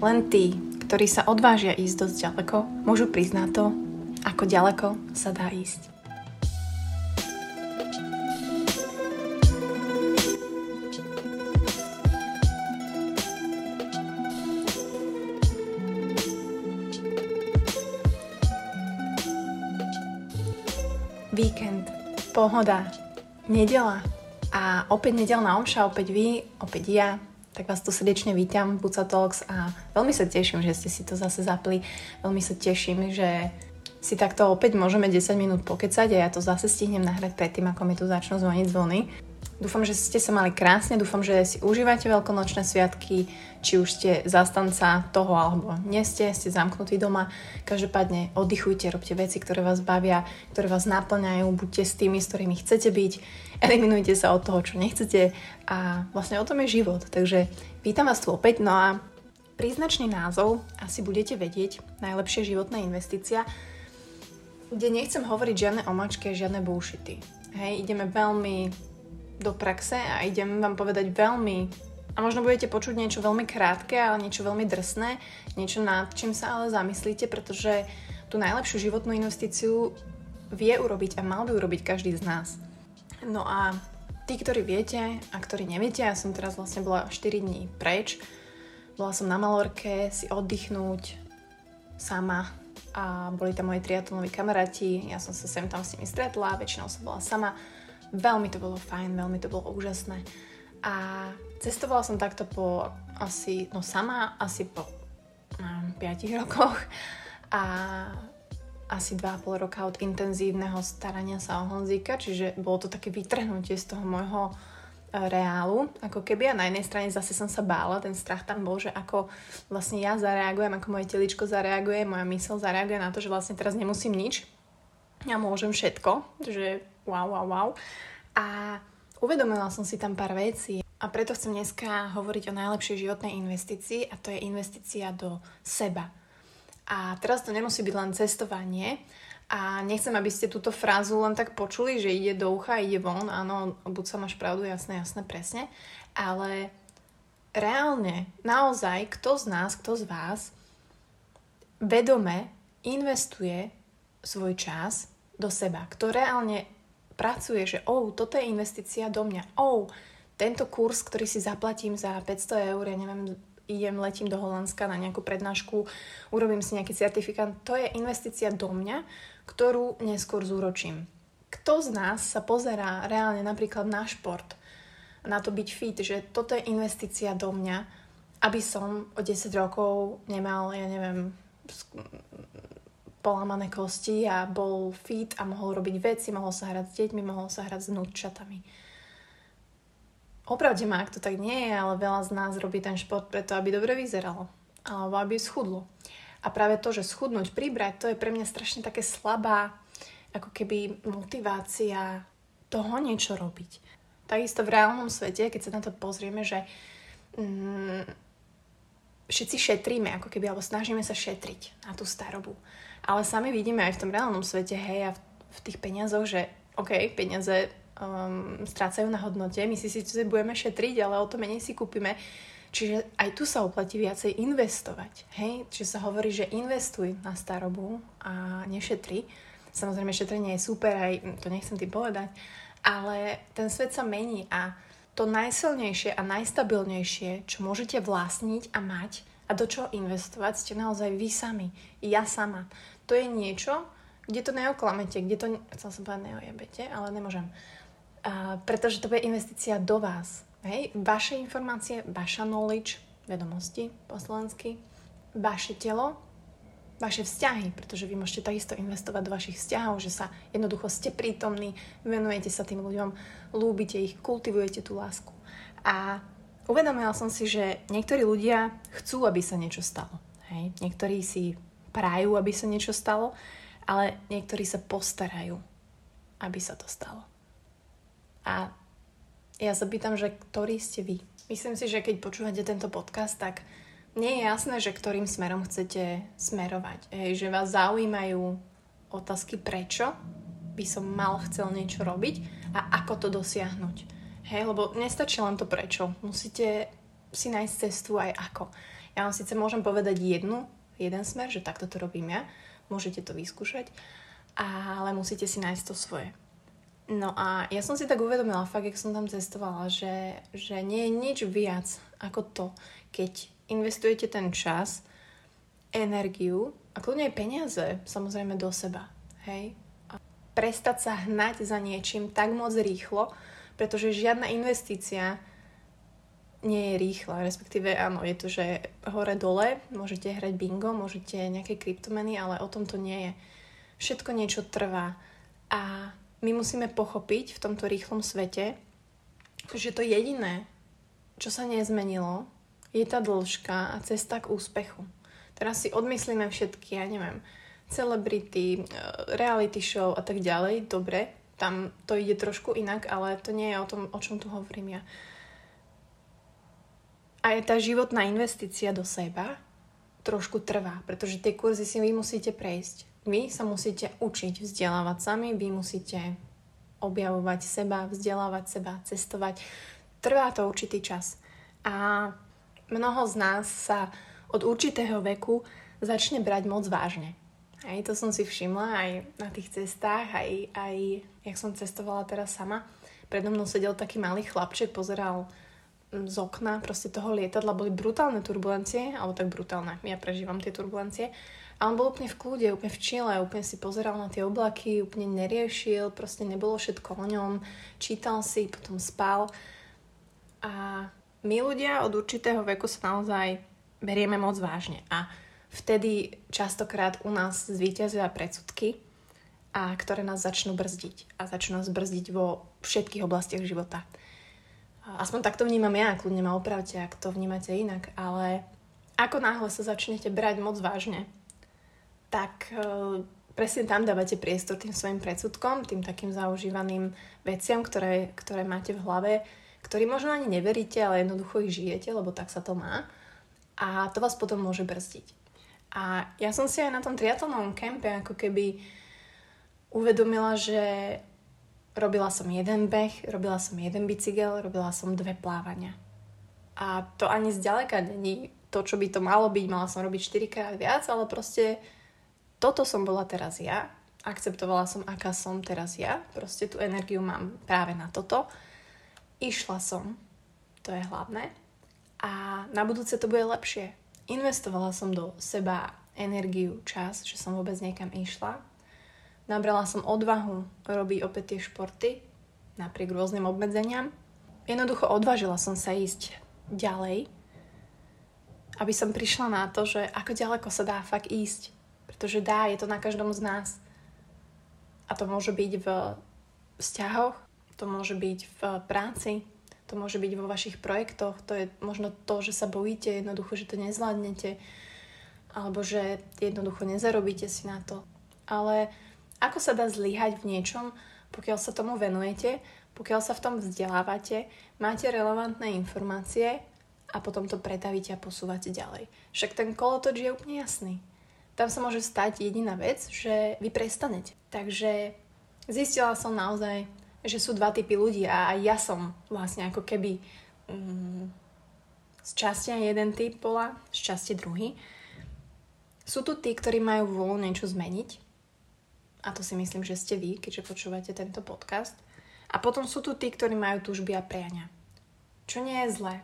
len tí, ktorí sa odvážia ísť dosť ďaleko, môžu priznať to, ako ďaleko sa dá ísť. Víkend, pohoda, nedela a opäť nedelná omša, opäť vy, opäť ja, tak vás tu srdečne vítam Buca Talks a veľmi sa teším, že ste si to zase zapli. Veľmi sa teším, že si takto opäť môžeme 10 minút pokecať a ja to zase stihnem nahrať predtým, ako mi tu začnú zvoniť zvony. Dúfam, že ste sa mali krásne, dúfam, že si užívate veľkonočné sviatky, či už ste zastanca toho alebo nie ste, ste zamknutí doma. Každopádne oddychujte, robte veci, ktoré vás bavia, ktoré vás naplňajú, buďte s tými, s ktorými chcete byť, eliminujte sa od toho, čo nechcete a vlastne o tom je život. Takže vítam vás tu opäť, no a príznačný názov asi budete vedieť, najlepšia životná investícia, kde nechcem hovoriť žiadne omačky žiadne bullshity. Hej, ideme veľmi do praxe a idem vám povedať veľmi a možno budete počuť niečo veľmi krátke, ale niečo veľmi drsné, niečo nad čím sa ale zamyslíte, pretože tú najlepšiu životnú investíciu vie urobiť a mal by urobiť každý z nás. No a tí, ktorí viete a ktorí neviete, ja som teraz vlastne bola 4 dní preč, bola som na Malorke si oddychnúť sama a boli tam moji triatlonoví kamaráti, ja som sa sem tam s nimi stretla, väčšinou som bola sama Veľmi to bolo fajn, veľmi to bolo úžasné. A cestovala som takto po asi, no sama, asi po um, 5 rokoch a asi 2,5 roka od intenzívneho starania sa o Honzíka, čiže bolo to také vytrhnutie z toho môjho e, reálu, ako keby a na jednej strane zase som sa bála, ten strach tam bol, že ako vlastne ja zareagujem, ako moje teličko zareaguje, moja mysl zareaguje na to, že vlastne teraz nemusím nič, ja môžem všetko, že wow, wow, wow. A uvedomila som si tam pár vecí. A preto chcem dneska hovoriť o najlepšej životnej investícii a to je investícia do seba. A teraz to nemusí byť len cestovanie. A nechcem, aby ste túto frázu len tak počuli, že ide do ucha, ide von, áno, buď sa máš pravdu, jasné, jasné, presne, ale reálne, naozaj, kto z nás, kto z vás vedome investuje svoj čas do seba, kto reálne pracuje, že oh, toto je investícia do mňa, oh, tento kurz, ktorý si zaplatím za 500 eur, ja neviem, idem, letím do Holandska na nejakú prednášku, urobím si nejaký certifikát, to je investícia do mňa, ktorú neskôr zúročím. Kto z nás sa pozerá reálne napríklad na šport, na to byť fit, že toto je investícia do mňa, aby som o 10 rokov nemal, ja neviem, polamané kosti a bol fit a mohol robiť veci, mohol sa hrať s deťmi, mohol sa hrať s nutčatami. Opravde ma, ak to tak nie je, ale veľa z nás robí ten šport preto, aby dobre vyzeralo. Alebo aby schudlo. A práve to, že schudnúť, pribrať, to je pre mňa strašne také slabá, ako keby motivácia toho niečo robiť. Takisto v reálnom svete, keď sa na to pozrieme, že mm, všetci šetríme, ako keby, alebo snažíme sa šetriť na tú starobu. Ale sami vidíme aj v tom reálnom svete, hej, a v, v tých peniazoch, že OK, peniaze um, strácajú na hodnote, my si síce budeme šetriť, ale o to menej si kúpime. Čiže aj tu sa oplatí viacej investovať. Hej? Čiže sa hovorí, že investuj na starobu a nešetri. Samozrejme, šetrenie je super, aj to nechcem tým povedať, ale ten svet sa mení a to najsilnejšie a najstabilnejšie, čo môžete vlastniť a mať a do čoho investovať, ste naozaj vy sami, ja sama to je niečo, kde to neoklamete, kde to, chcel som povedať neojebete, ale nemôžem. A, pretože to bude investícia do vás. Hej? Vaše informácie, vaša knowledge, vedomosti po slovensky, vaše telo, vaše vzťahy, pretože vy môžete takisto investovať do vašich vzťahov, že sa jednoducho ste prítomní, venujete sa tým ľuďom, lúbite ich, kultivujete tú lásku. A uvedomila som si, že niektorí ľudia chcú, aby sa niečo stalo. Hej? Niektorí si prajú, aby sa niečo stalo, ale niektorí sa postarajú, aby sa to stalo. A ja sa pýtam, že ktorý ste vy? Myslím si, že keď počúvate tento podcast, tak nie je jasné, že ktorým smerom chcete smerovať. Hej, že vás zaujímajú otázky prečo by som mal chcel niečo robiť a ako to dosiahnuť. Hej, lebo nestačí len to prečo. Musíte si nájsť cestu aj ako. Ja vám síce môžem povedať jednu, jeden smer, že takto to robím ja, môžete to vyskúšať, ale musíte si nájsť to svoje. No a ja som si tak uvedomila, fakt, jak som tam cestovala, že, že nie je nič viac ako to, keď investujete ten čas, energiu a kľudne aj peniaze, samozrejme do seba. Hej? A prestať sa hnať za niečím tak moc rýchlo, pretože žiadna investícia nie je rýchla, respektíve áno, je to, že hore-dole, môžete hrať bingo, môžete nejaké kryptomeny, ale o tom to nie je. Všetko niečo trvá a my musíme pochopiť v tomto rýchlom svete, že to jediné, čo sa nezmenilo, je tá dĺžka a cesta k úspechu. Teraz si odmyslíme všetky, ja neviem, celebrity, eh, reality show a tak ďalej, dobre, tam to ide trošku inak, ale to nie je o tom, o čom tu hovorím ja. A je tá životná investícia do seba trošku trvá, pretože tie kurzy si vy musíte prejsť. Vy sa musíte učiť vzdelávať sami, vy musíte objavovať seba, vzdelávať seba, cestovať. Trvá to určitý čas. A mnoho z nás sa od určitého veku začne brať moc vážne. Aj to som si všimla aj na tých cestách, aj, aj jak som cestovala teraz sama. Predo mnou sedel taký malý chlapček, pozeral z okna proste toho lietadla, boli brutálne turbulencie, alebo tak brutálne, ja prežívam tie turbulencie a on bol úplne v kľude, úplne v čile, úplne si pozeral na tie oblaky, úplne neriešil, proste nebolo všetko o ňom, čítal si, potom spal. A my ľudia od určitého veku sa naozaj berieme moc vážne. A vtedy častokrát u nás zvíťazia predsudky, a ktoré nás začnú brzdiť. A začnú nás brzdiť vo všetkých oblastiach života. Aspoň takto vnímam ja, kľudne ma opravte, ak to vnímate inak, ale ako náhle sa začnete brať moc vážne, tak e, presne tam dávate priestor tým svojim predsudkom, tým takým zaužívaným veciam, ktoré, ktoré máte v hlave, ktorý možno ani neveríte, ale jednoducho ich žijete, lebo tak sa to má. A to vás potom môže brzdiť. A ja som si aj na tom triatlonovom kempe ako keby uvedomila, že robila som jeden beh, robila som jeden bicykel, robila som dve plávania. A to ani zďaleka není to, čo by to malo byť. Mala som robiť 4 krát viac, ale proste toto som bola teraz ja, akceptovala som, aká som teraz ja, proste tú energiu mám práve na toto. Išla som, to je hlavné, a na budúce to bude lepšie. Investovala som do seba energiu, čas, že som vôbec niekam išla. Nabrala som odvahu robiť opäť tie športy, napriek rôznym obmedzeniam. Jednoducho odvážila som sa ísť ďalej, aby som prišla na to, že ako ďaleko sa dá fakt ísť pretože dá, je to na každom z nás. A to môže byť v vzťahoch, to môže byť v práci, to môže byť vo vašich projektoch, to je možno to, že sa bojíte jednoducho, že to nezvládnete, alebo že jednoducho nezarobíte si na to. Ale ako sa dá zlyhať v niečom, pokiaľ sa tomu venujete, pokiaľ sa v tom vzdelávate, máte relevantné informácie a potom to pretavíte a posúvate ďalej. Však ten kolotoč je úplne jasný tam sa môže stať jediná vec, že vy prestanete. Takže zistila som naozaj, že sú dva typy ľudí a aj ja som vlastne ako keby um, z časti jeden typ bola, z časti druhý. Sú tu tí, ktorí majú vôľu niečo zmeniť a to si myslím, že ste vy, keďže počúvate tento podcast. A potom sú tu tí, ktorí majú túžby a priania. Čo nie je zlé.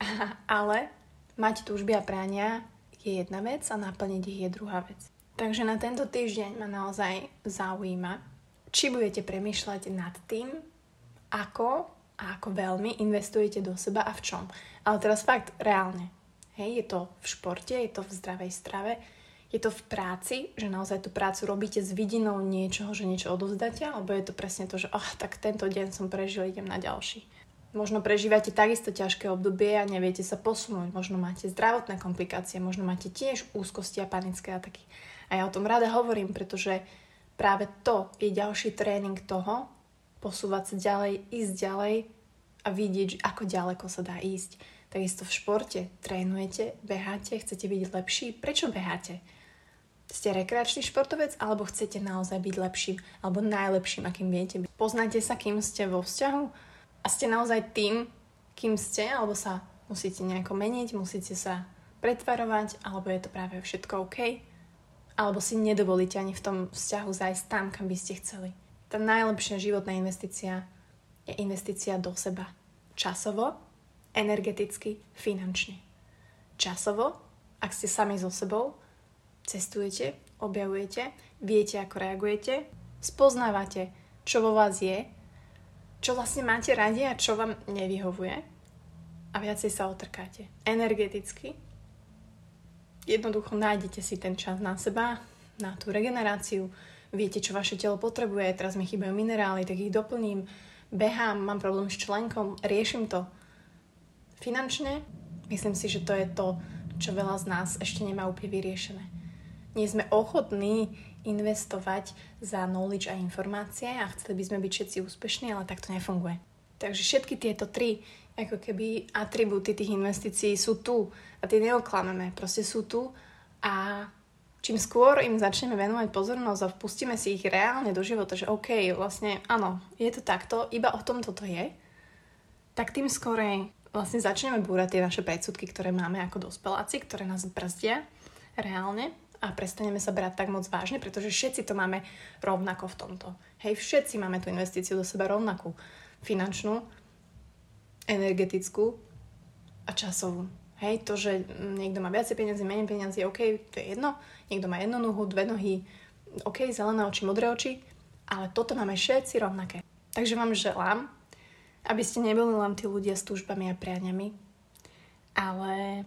Ale mať túžby a priania je jedna vec a naplniť ich je druhá vec. Takže na tento týždeň ma naozaj zaujíma, či budete premýšľať nad tým, ako a ako veľmi investujete do seba a v čom. Ale teraz fakt reálne. Hej, je to v športe, je to v zdravej strave, je to v práci, že naozaj tú prácu robíte s vidinou niečoho, že niečo odovzdáte, alebo je to presne to, že oh, tak tento deň som prežil, idem na ďalší. Možno prežívate takisto ťažké obdobie a neviete sa posunúť. Možno máte zdravotné komplikácie, možno máte tiež úzkosti a panické ataky. A ja o tom rada hovorím, pretože práve to je ďalší tréning toho, posúvať sa ďalej, ísť ďalej a vidieť, ako ďaleko sa dá ísť. Takisto v športe trénujete, beháte, chcete byť lepší. Prečo beháte? Ste rekreačný športovec alebo chcete naozaj byť lepším alebo najlepším, akým viete byť? Poznáte sa, kým ste vo vzťahu? a ste naozaj tým, kým ste, alebo sa musíte nejako meniť, musíte sa pretvarovať, alebo je to práve všetko OK, alebo si nedovolíte ani v tom vzťahu zajsť tam, kam by ste chceli. Tá najlepšia životná investícia je investícia do seba. Časovo, energeticky, finančne. Časovo, ak ste sami so sebou, cestujete, objavujete, viete, ako reagujete, spoznávate, čo vo vás je, čo vlastne máte radi a čo vám nevyhovuje a viacej sa otrkáte. Energeticky jednoducho nájdete si ten čas na seba, na tú regeneráciu, viete, čo vaše telo potrebuje, teraz mi chýbajú minerály, tak ich doplním, behám, mám problém s členkom, riešim to. Finančne, myslím si, že to je to, čo veľa z nás ešte nemá úplne vyriešené. Nie sme ochotní investovať za knowledge a informácie a chceli by sme byť všetci úspešní, ale tak to nefunguje. Takže všetky tieto tri ako keby atribúty tých investícií sú tu a tie neoklameme, proste sú tu a čím skôr im začneme venovať pozornosť a vpustíme si ich reálne do života, že OK, vlastne áno, je to takto, iba o tom toto je, tak tým skorej vlastne začneme búrať tie naše predsudky, ktoré máme ako dospeláci, ktoré nás brzdia reálne a prestaneme sa brať tak moc vážne, pretože všetci to máme rovnako v tomto. Hej, všetci máme tú investíciu do seba rovnakú. Finančnú, energetickú a časovú. Hej, to, že niekto má viacej peniazy, menej peniazy, OK, to je jedno. Niekto má jednu nohu, dve nohy, OK, zelené oči, modré oči, ale toto máme všetci rovnaké. Takže vám želám, aby ste neboli len tí ľudia s túžbami a prianiami, ale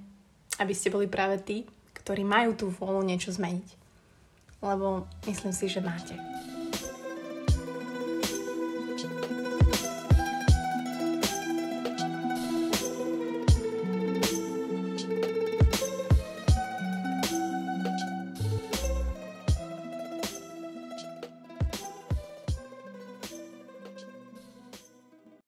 aby ste boli práve tí, ktorí majú tú vôľu niečo zmeniť. Lebo myslím si, že máte.